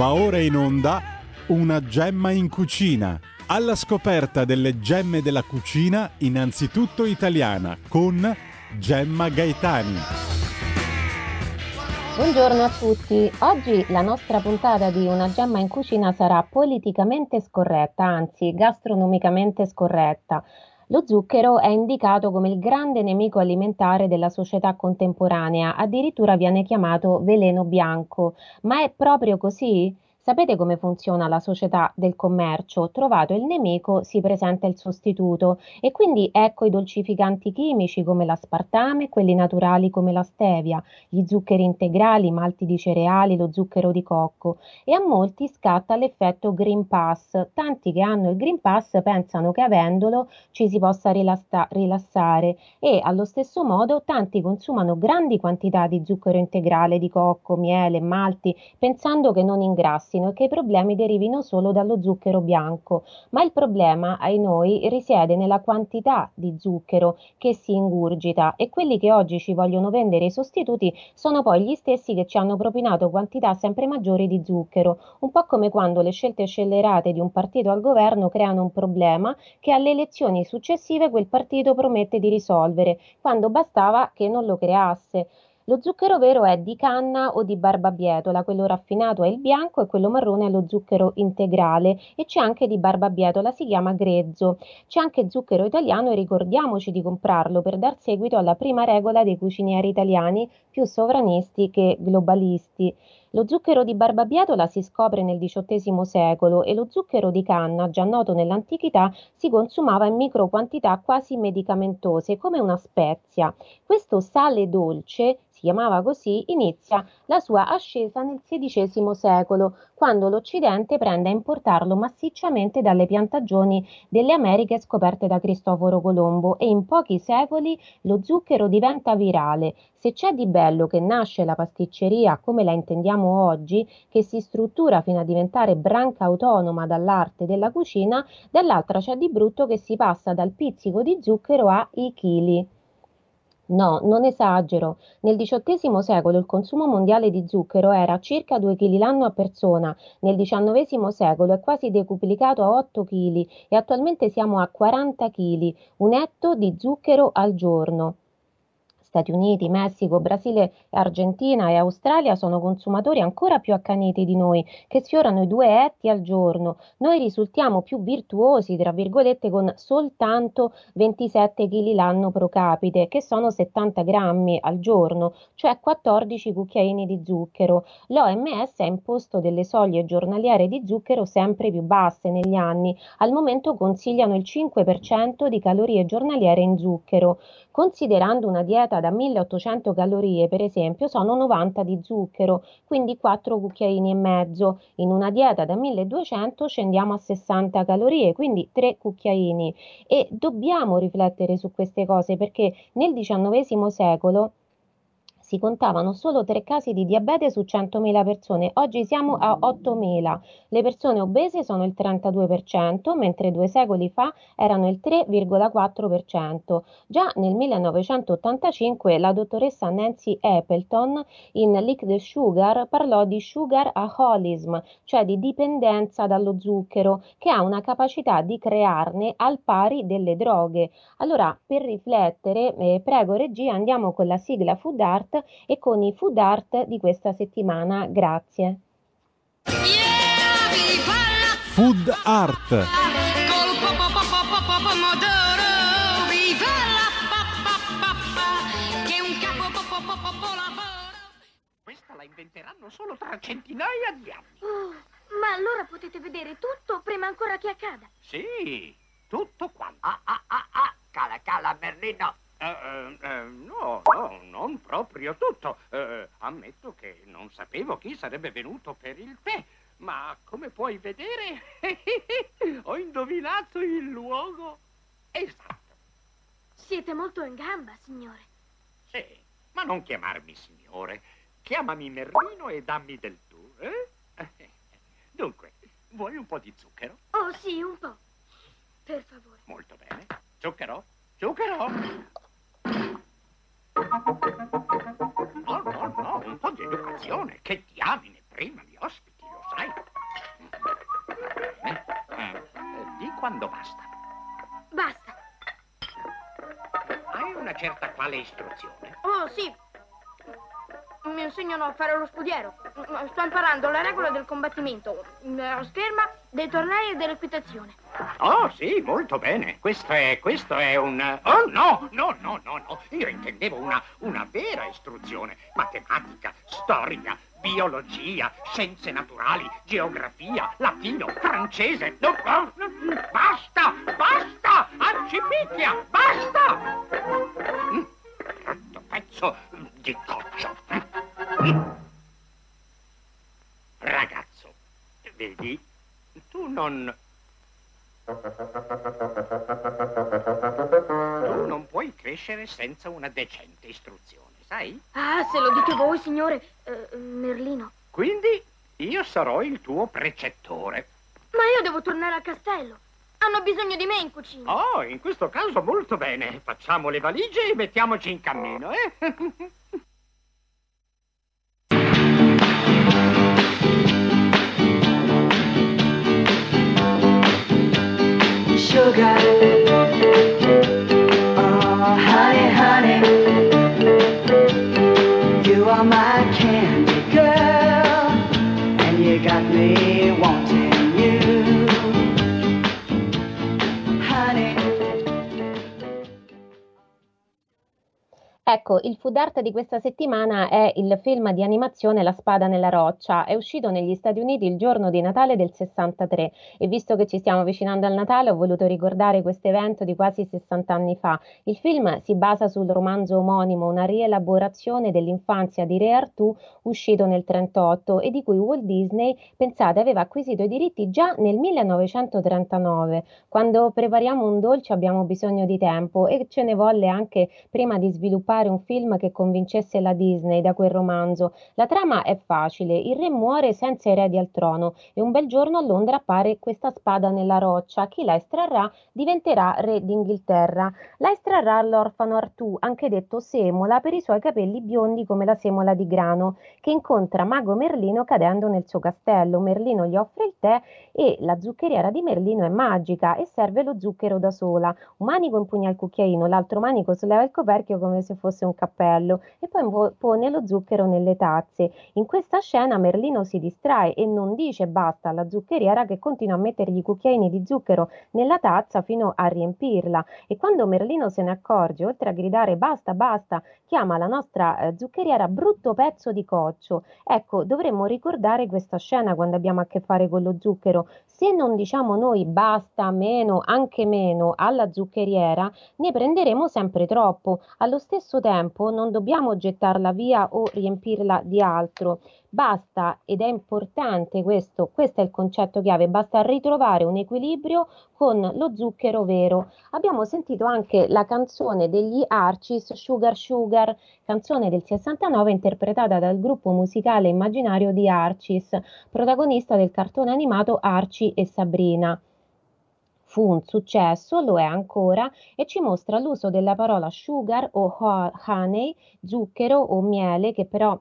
Va ora in onda una gemma in cucina. Alla scoperta delle gemme della cucina, innanzitutto italiana, con Gemma Gaetani. Buongiorno a tutti. Oggi la nostra puntata di Una gemma in cucina sarà politicamente scorretta, anzi gastronomicamente scorretta. Lo zucchero è indicato come il grande nemico alimentare della società contemporanea, addirittura viene chiamato veleno bianco. Ma è proprio così? Sapete come funziona la società del commercio? Trovato il nemico si presenta il sostituto e quindi ecco i dolcificanti chimici come l'aspartame, quelli naturali come la stevia, gli zuccheri integrali, i malti di cereali, lo zucchero di cocco e a molti scatta l'effetto Green Pass. Tanti che hanno il Green Pass pensano che avendolo ci si possa rilassa- rilassare e allo stesso modo tanti consumano grandi quantità di zucchero integrale, di cocco, miele, malti pensando che non ingrassino e che i problemi derivino solo dallo zucchero bianco, ma il problema ai noi risiede nella quantità di zucchero che si ingurgita e quelli che oggi ci vogliono vendere i sostituti sono poi gli stessi che ci hanno propinato quantità sempre maggiori di zucchero, un po' come quando le scelte scellerate di un partito al governo creano un problema che alle elezioni successive quel partito promette di risolvere, quando bastava che non lo creasse. Lo zucchero vero è di canna o di barbabietola, quello raffinato è il bianco e quello marrone è lo zucchero integrale e c'è anche di barbabietola, si chiama grezzo. C'è anche zucchero italiano e ricordiamoci di comprarlo per dar seguito alla prima regola dei cucinieri italiani più sovranisti che globalisti. Lo zucchero di barbabietola si scopre nel XVIII secolo e lo zucchero di canna, già noto nell'antichità, si consumava in micro quantità quasi medicamentose, come una spezia. Questo sale dolce si chiamava così, inizia la sua ascesa nel XVI secolo, quando l'Occidente prende a importarlo massicciamente dalle piantagioni delle Americhe scoperte da Cristoforo Colombo e in pochi secoli lo zucchero diventa virale. Se c'è di bello che nasce la pasticceria come la intendiamo oggi, che si struttura fino a diventare branca autonoma dall'arte della cucina, dall'altra c'è di brutto che si passa dal pizzico di zucchero ai chili. No, non esagero. Nel XVIII secolo il consumo mondiale di zucchero era circa 2 kg l'anno a persona, nel XIX secolo è quasi decuplicato a 8 kg e attualmente siamo a 40 kg, un etto di zucchero al giorno. Stati Uniti, Messico, Brasile, Argentina e Australia sono consumatori ancora più accaniti di noi, che sfiorano i due etti al giorno. Noi risultiamo più virtuosi, tra virgolette, con soltanto 27 kg l'anno pro capite, che sono 70 grammi al giorno, cioè 14 cucchiaini di zucchero. L'OMS ha imposto delle soglie giornaliere di zucchero sempre più basse negli anni. Al momento consigliano il 5% di calorie giornaliere in zucchero. Considerando una dieta da 1800 calorie, per esempio, sono 90 di zucchero, quindi 4 cucchiaini e mezzo. In una dieta da 1200 scendiamo a 60 calorie, quindi 3 cucchiaini. E dobbiamo riflettere su queste cose perché nel XIX secolo si contavano solo tre casi di diabete su 100.000 persone, oggi siamo a 8.000. Le persone obese sono il 32%, mentre due secoli fa erano il 3,4%. Già nel 1985 la dottoressa Nancy Appleton in Lick Sugar parlò di sugar alcoholism, cioè di dipendenza dallo zucchero, che ha una capacità di crearne al pari delle droghe. Allora, per riflettere, eh, prego regia, andiamo con la sigla Food Art e con i food art di questa settimana. Grazie. Food art. Questa la inventeranno solo tra centinaia di anni. Oh, ma allora potete vedere tutto prima ancora che accada. Sì, tutto quanto. Ah, ah, ah, ah, cala, cala, Merlino. Eh, eh, eh, no, no, non proprio tutto. Eh, ammetto che non sapevo chi sarebbe venuto per il tè, ma come puoi vedere, ho indovinato il luogo esatto. Siete molto in gamba, signore. Sì, ma non chiamarmi signore. Chiamami Merlino e dammi del tu. eh? Dunque, vuoi un po' di zucchero? Oh, sì, un po'. Per favore. Molto bene. Zucchero? Zucchero? No, no, no, un po' di educazione. Che diamine, prima gli ospiti, lo sai. Eh, eh, di quando basta. Basta. Hai una certa quale istruzione? Oh, sì. Mi insegnano a fare lo scudiero. Sto imparando la regola del combattimento, la scherma, dei tornei e dell'equitazione. Oh, sì, molto bene. Questo è, questo è un... Oh, no, no, no, no, no. Io intendevo una, una vera istruzione. Matematica, storia, biologia, scienze naturali, geografia, latino, francese. No, no, basta, basta! Accipicchia, basta! Mm, pezzo di coccio. Ragazzo, vedi, tu non... Tu non puoi crescere senza una decente istruzione, sai? Ah, se lo dite voi, signore eh, Merlino. Quindi io sarò il tuo precettore. Ma io devo tornare al castello. Hanno bisogno di me in cucina. Oh, in questo caso molto bene. Facciamo le valigie e mettiamoci in cammino, eh? sugar. Oh, honey, honey, you are my candy girl, and you got me wanting Ecco, il food art di questa settimana è il film di animazione La spada nella roccia. È uscito negli Stati Uniti il giorno di Natale del 63 e visto che ci stiamo avvicinando al Natale ho voluto ricordare questo evento di quasi 60 anni fa. Il film si basa sul romanzo omonimo, una rielaborazione dell'infanzia di Re Artù uscito nel 38 e di cui Walt Disney, pensate, aveva acquisito i diritti già nel 1939. Quando prepariamo un dolce abbiamo bisogno di tempo e ce ne volle anche prima di sviluppare un film che convincesse la Disney da quel romanzo. La trama è facile, il re muore senza eredi al trono e un bel giorno a Londra appare questa spada nella roccia. Chi la estrarrà diventerà re d'Inghilterra. La estrarrà l'orfano Artù, anche detto Semola, per i suoi capelli biondi come la semola di grano, che incontra Mago Merlino cadendo nel suo castello. Merlino gli offre il tè e la zuccheriera di Merlino è magica e serve lo zucchero da sola. Un manico impugna il cucchiaino, l'altro manico solleva il coperchio come se fosse un cappello e poi po- pone lo zucchero nelle tazze. In questa scena Merlino si distrae e non dice basta alla zuccheriera che continua a mettergli i cucchiaini di zucchero nella tazza fino a riempirla e quando Merlino se ne accorge, oltre a gridare basta basta, chiama la nostra eh, zuccheriera brutto pezzo di coccio. Ecco, dovremmo ricordare questa scena quando abbiamo a che fare con lo zucchero. Se non diciamo noi basta, meno, anche meno alla zuccheriera, ne prenderemo sempre troppo. Allo stesso tempo non dobbiamo gettarla via o riempirla di altro. Basta, ed è importante questo, questo è il concetto chiave, basta ritrovare un equilibrio con lo zucchero vero. Abbiamo sentito anche la canzone degli Arcis, Sugar Sugar, canzone del 69 interpretata dal gruppo musicale immaginario di Arcis, protagonista del cartone animato Arci e Sabrina. Fu un successo, lo è ancora, e ci mostra l'uso della parola sugar o honey, zucchero o miele, che però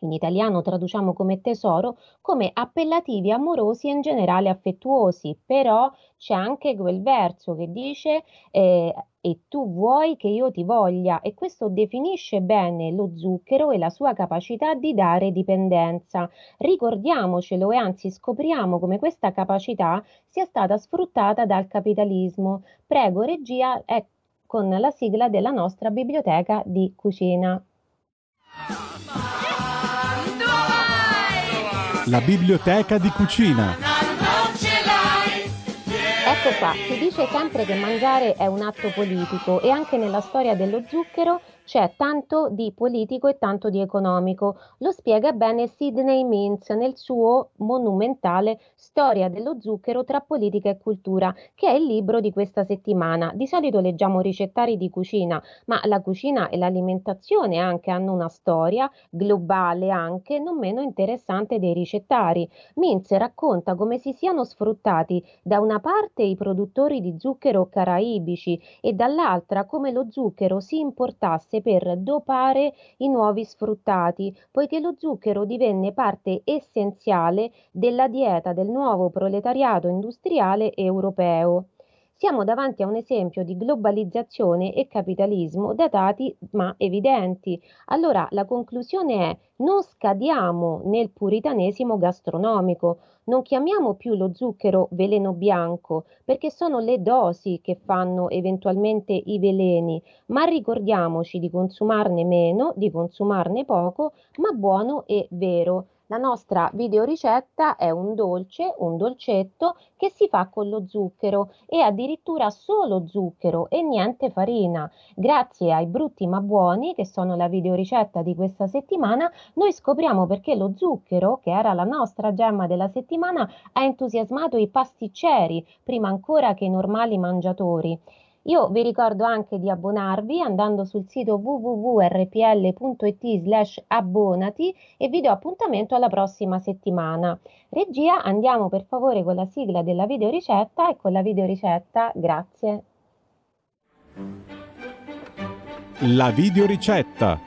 in italiano traduciamo come tesoro, come appellativi amorosi e in generale affettuosi, però c'è anche quel verso che dice eh, e tu vuoi che io ti voglia e questo definisce bene lo zucchero e la sua capacità di dare dipendenza. Ricordiamocelo e anzi scopriamo come questa capacità sia stata sfruttata dal capitalismo. Prego regia, è con la sigla della nostra biblioteca di cucina. La biblioteca di cucina. Ecco qua, si dice sempre che mangiare è un atto politico e anche nella storia dello zucchero c'è tanto di politico e tanto di economico. Lo spiega bene Sidney Mintz nel suo monumentale Storia dello zucchero tra politica e cultura, che è il libro di questa settimana. Di solito leggiamo ricettari di cucina, ma la cucina e l'alimentazione anche hanno una storia globale anche non meno interessante dei ricettari. Mintz racconta come si siano sfruttati da una parte i produttori di zucchero caraibici e dall'altra come lo zucchero si importasse risorse per dopare i nuovi sfruttati, poiché lo zucchero divenne parte essenziale della dieta del nuovo proletariato industriale europeo. Siamo davanti a un esempio di globalizzazione e capitalismo datati ma evidenti. Allora la conclusione è non scadiamo nel puritanesimo gastronomico, non chiamiamo più lo zucchero veleno bianco perché sono le dosi che fanno eventualmente i veleni, ma ricordiamoci di consumarne meno, di consumarne poco, ma buono e vero. La nostra videoricetta è un dolce, un dolcetto che si fa con lo zucchero e addirittura solo zucchero e niente farina. Grazie ai brutti ma buoni, che sono la videoricetta di questa settimana, noi scopriamo perché lo zucchero, che era la nostra gemma della settimana, ha entusiasmato i pasticceri prima ancora che i normali mangiatori. Io vi ricordo anche di abbonarvi andando sul sito www.rpl.it slash abbonati e vi do appuntamento alla prossima settimana. Regia, andiamo per favore con la sigla della videoricetta e con la videoricetta, grazie. La videoricetta.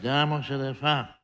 Diamocene fa.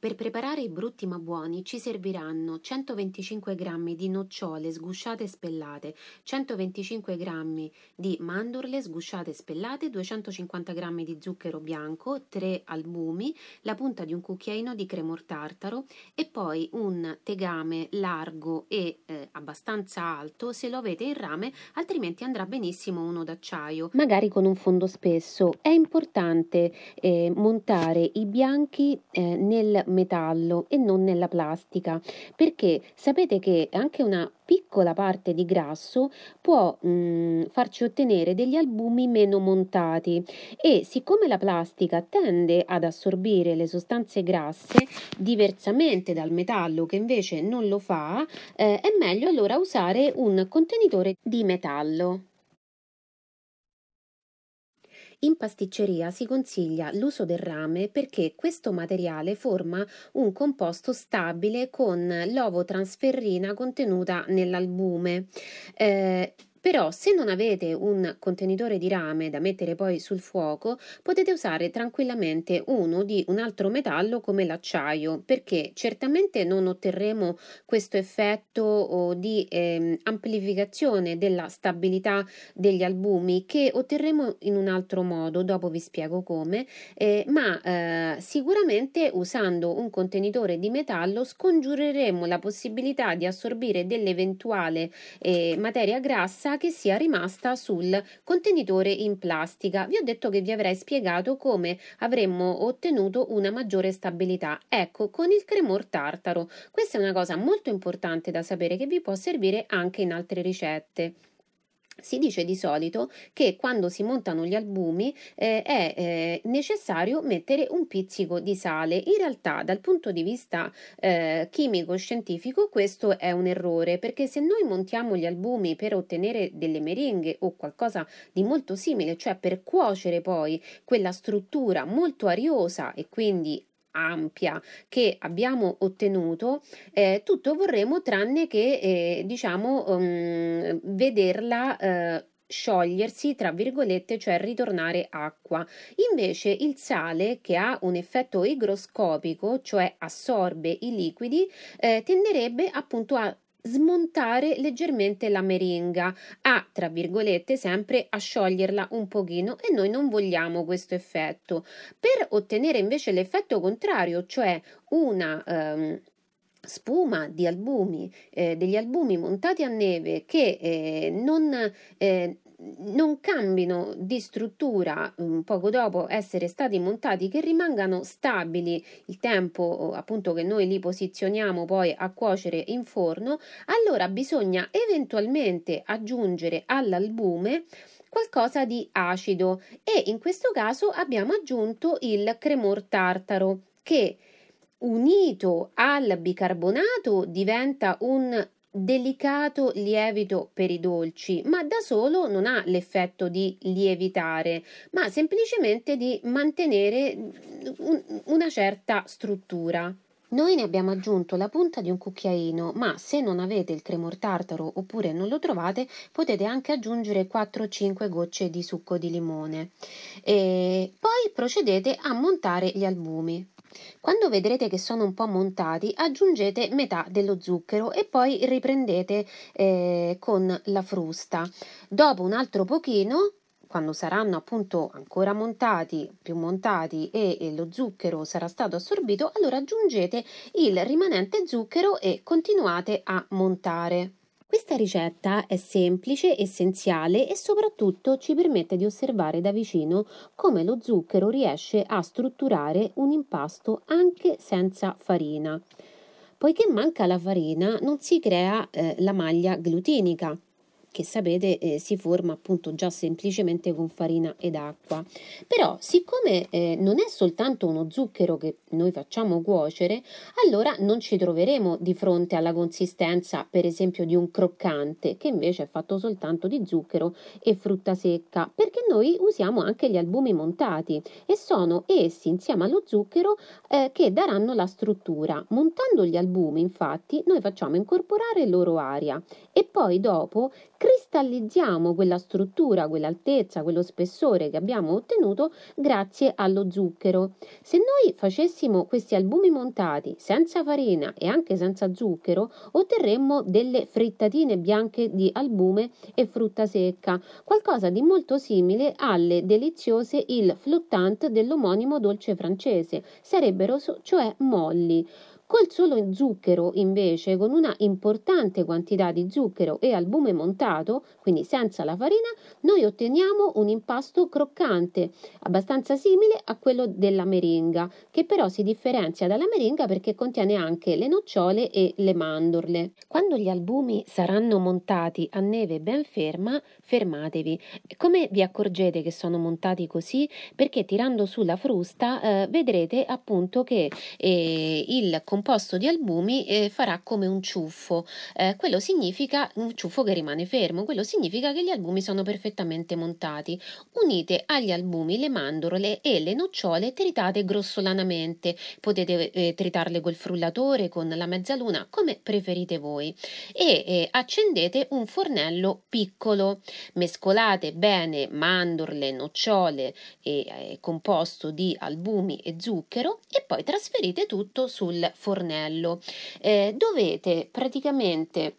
Per preparare i brutti ma buoni ci serviranno 125 g di nocciole sgusciate e spellate, 125 g di mandorle sgusciate e spellate, 250 g di zucchero bianco, 3 albumi, la punta di un cucchiaino di cremor tartaro e poi un tegame largo e eh, abbastanza alto se lo avete in rame, altrimenti andrà benissimo uno d'acciaio, magari con un fondo spesso. È importante eh, montare i bianchi eh, nel metallo e non nella plastica, perché sapete che anche una piccola parte di grasso può mh, mm, farci ottenere degli albumi meno montati e siccome la plastica tende ad assorbire le sostanze grasse diversamente dal metallo che invece non lo fa, eh, è meglio allora usare un contenitore di metallo. In pasticceria si consiglia l'uso del rame perché questo materiale forma un composto stabile con l'ovotransferrina contenuta nell'albume. Eh, però se non avete un contenitore di rame da mettere poi sul fuoco, potete usare tranquillamente uno di un altro metallo come l'acciaio, perché certamente non otterremo questo effetto di eh, amplificazione della stabilità degli albumi che otterremo in un altro modo, dopo vi spiego come, eh, ma eh, sicuramente usando un contenitore di metallo scongiureremo la possibilità di assorbire dell'eventuale eh, materia grassa che sia rimasta sul contenitore in plastica. Vi ho detto che vi avrei spiegato come avremmo ottenuto una maggiore stabilità. Ecco, con il cremor tartaro. Questa è una cosa molto importante da sapere che vi può servire anche in altre ricette. Si dice di solito che quando si montano gli albumi eh, è eh, necessario mettere un pizzico di sale. In realtà, dal punto di vista eh, chimico-scientifico, questo è un errore perché se noi montiamo gli albumi per ottenere delle meringhe o qualcosa di molto simile, cioè per cuocere poi quella struttura molto ariosa e quindi ampia che abbiamo ottenuto, eh, tutto vorremmo tranne che eh, diciamo um, vederla eh, sciogliersi, tra virgolette, cioè ritornare acqua. Invece il sale, che ha un effetto igroscopico, cioè assorbe i liquidi, eh, tenderebbe appunto a smontare leggermente la meringa, a tra virgolette sempre a scioglierla un pochino e noi non vogliamo questo effetto. Per ottenere invece l'effetto contrario, cioè una ehm, spuma di albumi, eh, degli albumi montati a neve che eh, non, eh, non cambino di struttura um, poco dopo essere stati montati, che rimangano stabili. Il tempo appunto che noi li posizioniamo poi a cuocere in forno, allora bisogna eventualmente aggiungere all'albume qualcosa di acido e in questo caso abbiamo aggiunto il cremor tartaro che unito al bicarbonato diventa un delicato lievito per i dolci, ma da solo non ha l'effetto di lievitare, ma semplicemente di mantenere un, una certa struttura. Noi ne abbiamo aggiunto la punta di un cucchiaino, ma se non avete il cremor tartaro oppure non lo trovate, potete anche aggiungere 4-5 gocce di succo di limone. E poi procedete a montare gli albumi. Quando vedrete che sono un po' montati, aggiungete metà dello zucchero e poi riprendete eh, con la frusta. Dopo un altro pochino quando saranno appunto ancora montati, più montati e, e, lo zucchero sarà stato assorbito, allora aggiungete il rimanente zucchero e continuate a montare. Questa ricetta è semplice, essenziale e soprattutto ci permette di osservare da vicino come lo zucchero riesce a strutturare un impasto anche senza farina. Poiché manca la farina non si crea eh, la maglia glutinica che sapete eh, si forma appunto già semplicemente con farina ed acqua. Però siccome eh, non è soltanto uno zucchero che noi facciamo cuocere, allora non ci troveremo di fronte alla consistenza per esempio di un croccante che invece è fatto soltanto di zucchero e frutta secca, perché noi usiamo anche gli albumi montati e sono essi insieme allo zucchero eh, che daranno la struttura. Montando gli albumi infatti noi facciamo incorporare loro aria e poi dopo cristallizziamo quella struttura, quell'altezza, quello spessore che abbiamo ottenuto grazie allo zucchero. Se noi facessimo questi albumi montati senza farina e anche senza zucchero, otterremmo delle frittatine bianche di albume e frutta secca, qualcosa di molto simile alle deliziose il flottant dell'omonimo dolce francese, sarebbero cioè molli. Col solo zucchero, invece, con una importante quantità di zucchero e albume montato, quindi senza la farina, noi otteniamo un impasto croccante, abbastanza simile a quello della meringa, che però si differenzia dalla meringa perché contiene anche le nocciole e le mandorle. Quando gli albumi saranno montati a neve ben ferma, fermatevi. Come vi accorgete che sono montati così? Perché tirando sulla frusta eh, vedrete appunto che eh, il composto composto di albumi eh, farà come un ciuffo. Eh, quello significa un ciuffo che rimane fermo, quello significa che gli albumi sono perfettamente montati. Unite agli albumi le mandorle e le nocciole tritate grossolanamente. Potete eh, tritarle col frullatore, con la mezzaluna, come preferite voi. E eh, accendete un fornello piccolo. Mescolate bene mandorle, nocciole e eh, composto di albumi e zucchero e poi trasferite tutto sul fornello fornello. Eh, dovete praticamente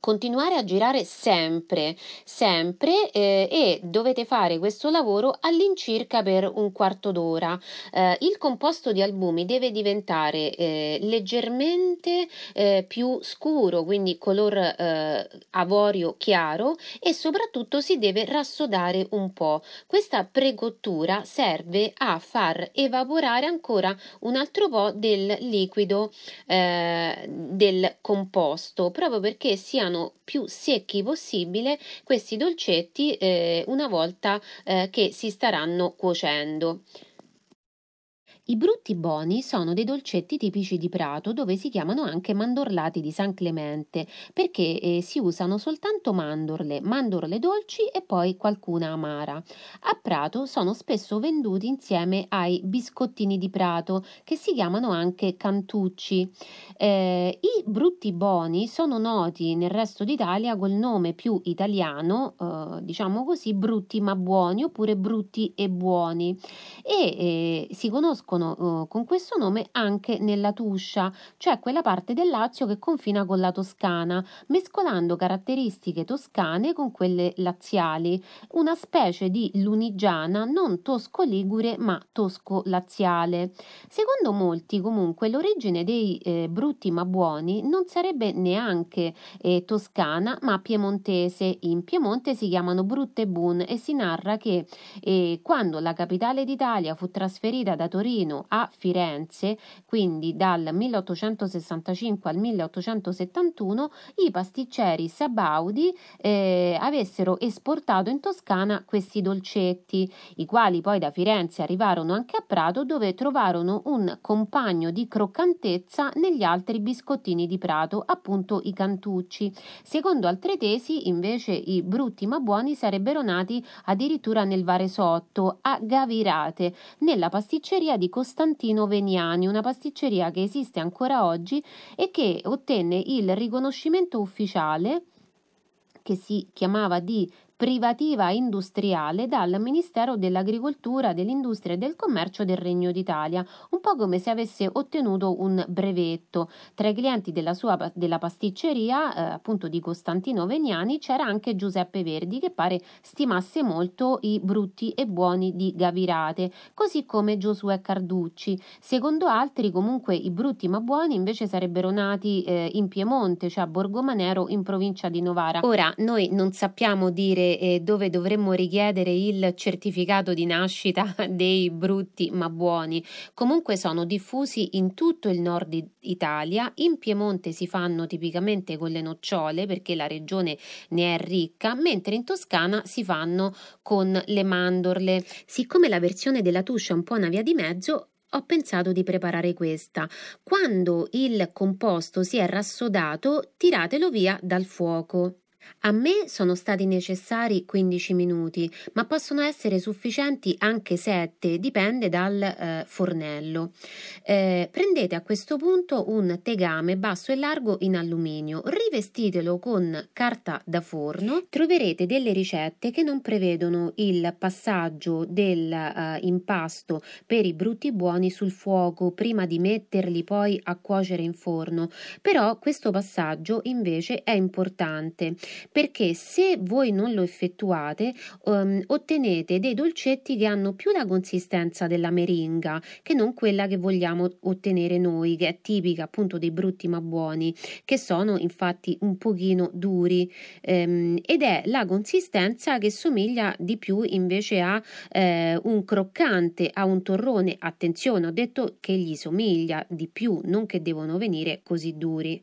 continuare a girare sempre, sempre eh, e dovete fare questo lavoro all'incirca per un quarto d'ora. Eh, il composto di albumi deve diventare eh, leggermente eh, più scuro, quindi color eh, avorio chiaro e soprattutto si deve rassodare un po'. Questa precottura serve a far evaporare ancora un altro po' del liquido eh, del composto, proprio perché si siano più secchi possibile questi dolcetti eh, una volta eh, che si staranno cuocendo. I brutti boni sono dei dolcetti tipici di Prato dove si chiamano anche mandorlati di San Clemente perché eh, si usano soltanto mandorle, mandorle dolci e poi qualcuna amara. A Prato sono spesso venduti insieme ai biscottini di Prato che si chiamano anche cantucci. Eh, I brutti boni sono noti nel resto d'Italia col nome più italiano, eh, diciamo così, brutti ma buoni oppure brutti e buoni e eh, si conoscono conoscono uh, con questo nome anche nella Tuscia, cioè quella parte del Lazio che confina con la Toscana, mescolando caratteristiche toscane con quelle laziali, una specie di lunigiana non tosco-ligure ma tosco-laziale. Secondo molti, comunque, l'origine dei eh, brutti ma buoni non sarebbe neanche eh, toscana ma piemontese. In Piemonte si chiamano brutte bun e si narra che eh, quando la capitale d'Italia fu trasferita da Torino fino a Firenze, quindi dal 1865 al 1871, i pasticceri Sabaudi eh, avessero esportato in Toscana questi dolcetti, i quali poi da Firenze arrivarono anche a Prato dove trovarono un compagno di croccantezza negli altri biscottini di Prato, appunto i cantucci. Secondo altre tesi, invece, i brutti ma buoni sarebbero nati addirittura nel Varesotto, a Gavirate, nella pasticceria di Costantino Veniani, una pasticceria che esiste ancora oggi e che ottenne il riconoscimento ufficiale che si chiamava di privativa industriale dal Ministero dell'Agricoltura, dell'Industria e del Commercio del Regno d'Italia, un po' come se avesse ottenuto un brevetto. Tra i clienti della sua della pasticceria, eh, appunto di Costantino Veniani, c'era anche Giuseppe Verdi che pare stimasse molto i brutti e buoni di Gavirate, così come Giosuè Carducci. Secondo altri, comunque i brutti ma buoni invece sarebbero nati eh, in Piemonte, cioè a Borgomanero in provincia di Novara. Ora, noi non sappiamo dire eh, dove dovremmo richiedere il certificato di nascita dei brutti ma buoni. Comunque sono diffusi in tutto il nord Italia, in Piemonte si fanno tipicamente con le nocciole perché la regione ne è ricca, mentre in Toscana si fanno con le mandorle. Siccome la versione della tuscia è un po' una via di mezzo, ho pensato di preparare questa. Quando il composto si è rassodato, tiratelo via dal fuoco. A me sono stati necessari 15 minuti, ma possono essere sufficienti anche 7, dipende dal eh, fornello. Eh, prendete a questo punto un tegame basso e largo in alluminio, rivestitelo con carta da forno. Troverete delle ricette che non prevedono il passaggio dell'impasto eh, per i brutti buoni sul fuoco prima di metterli poi a cuocere in forno, però questo passaggio invece è importante perché se voi non lo effettuate um, ottenete dei dolcetti che hanno più la consistenza della meringa che non quella che vogliamo ottenere noi, che è tipica appunto dei brutti ma buoni, che sono infatti un pochino duri um, ed è la consistenza che somiglia di più invece a eh, un croccante, a un torrone. Attenzione, ho detto che gli somiglia di più, non che devono venire così duri.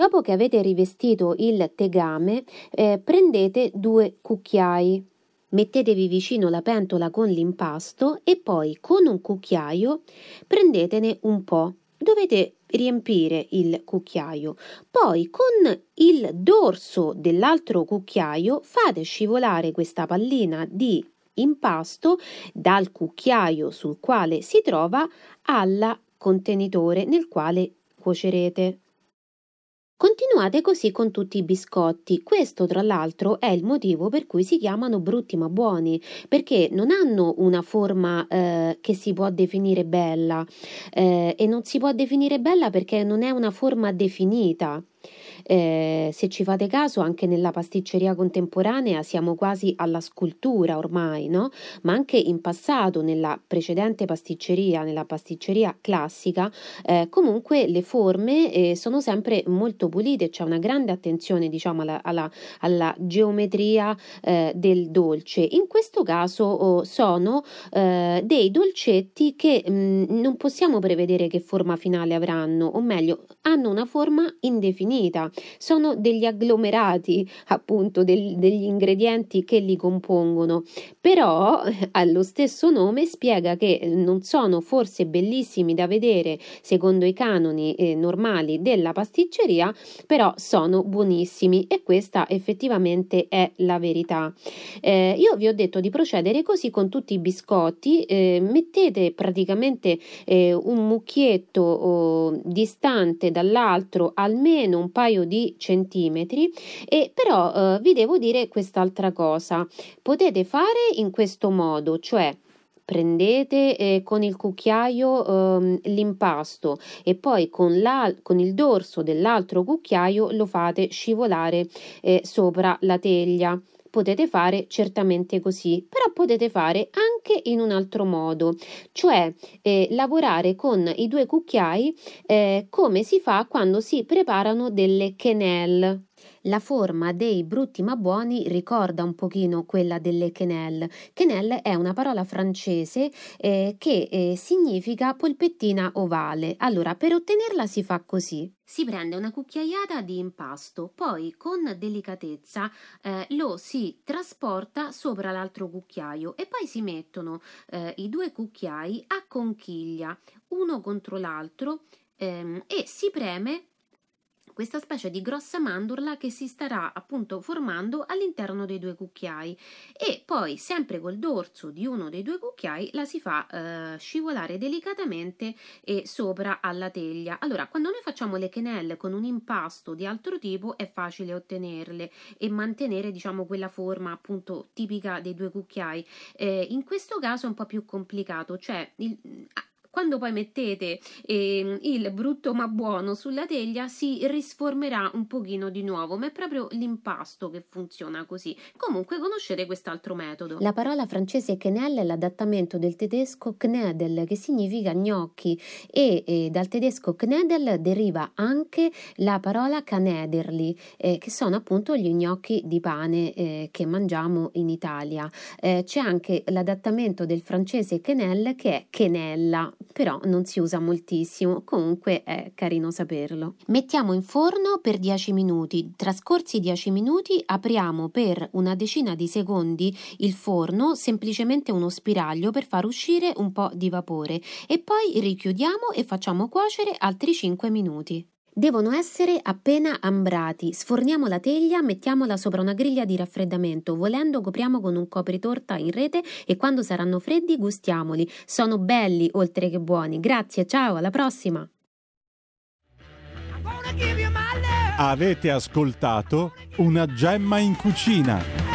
Dopo che avete rivestito il tegame, eh, prendete due cucchiai. Mettetevi vicino la pentola con l'impasto e poi con un cucchiaio prendetene un po'. Dovete riempire il cucchiaio. Poi con il dorso dell'altro cucchiaio fate scivolare questa pallina di impasto dal cucchiaio sul quale si trova al contenitore nel quale cuocerete. Continuate così con tutti i biscotti. Questo, tra l'altro, è il motivo per cui si chiamano brutti ma buoni, perché non hanno una forma eh, che si può definire bella eh, e non si può definire bella perché non è una forma definita. Eh, se ci fate caso, anche nella pasticceria contemporanea siamo quasi alla scultura ormai, no? Ma anche in passato, nella precedente pasticceria, nella pasticceria classica, eh, comunque le forme eh, sono sempre molto pulite, c'è una grande attenzione, diciamo, alla, alla, alla geometria eh, del dolce. In questo caso oh, sono eh, dei dolcetti che mh, mm, non possiamo prevedere che forma finale avranno, o meglio, hanno una forma indefinita sono degli agglomerati appunto del, degli ingredienti che li compongono, però allo stesso nome spiega che non sono forse bellissimi da vedere secondo i canoni eh, normali della pasticceria, però sono buonissimi e questa effettivamente è la verità. Eh, io vi ho detto di procedere così con tutti i biscotti, eh, mettete praticamente eh, un mucchietto oh, distante dall'altro almeno un paio paio di centimetri e però eh, vi devo dire quest'altra cosa. Potete fare in questo modo cioè prendete eh, con il cucchiaio eh, l'impasto e poi con, la, con, il dorso dell'altro cucchiaio lo fate scivolare eh, sopra la teglia potete fare certamente così, però potete fare anche in un altro modo, cioè eh, lavorare con i due cucchiai eh, come si fa quando si preparano delle quenelle. La forma dei brutti ma buoni ricorda un pochino quella delle quenelle. Quenelle è una parola francese eh, che eh, significa polpettina ovale. Allora, per ottenerla si fa così. Si prende una cucchiaiata di impasto, poi con delicatezza eh, lo si trasporta sopra l'altro cucchiaio e poi si mettono eh, i due cucchiai a conchiglia, uno contro l'altro ehm, e si preme questa specie di grossa mandorla che si starà appunto formando all'interno dei due cucchiai e poi sempre col dorso di uno dei due cucchiai la si fa eh, scivolare delicatamente e sopra alla teglia. Allora, quando noi facciamo le quenelle con un impasto di altro tipo è facile ottenerle e mantenere diciamo quella forma appunto tipica dei due cucchiai. Eh, in questo caso è un po' più complicato, cioè il, quando poi mettete eh, il brutto ma buono sulla teglia si risformerà un pochino di nuovo, ma è proprio l'impasto che funziona così. Comunque conoscete quest'altro metodo. La parola francese quenelle è l'adattamento del tedesco knedel che significa gnocchi e eh, dal tedesco knedel deriva anche la parola canederli eh, che sono appunto gli gnocchi di pane eh, che mangiamo in Italia. Eh, c'è anche l'adattamento del francese quenelle che è quenella però non si usa moltissimo, comunque è carino saperlo. Mettiamo in forno per 10 minuti, trascorsi 10 minuti apriamo per una decina di secondi il forno, semplicemente uno spiraglio per far uscire un po' di vapore e poi richiudiamo e facciamo cuocere altri 5 minuti. Devono essere appena ambrati. Sforniamo la teglia, mettiamola sopra una griglia di raffreddamento. Volendo copriamo con un copritorta in rete e quando saranno freddi gustiamoli. Sono belli oltre che buoni. Grazie, ciao, alla prossima. Avete ascoltato una gemma in cucina.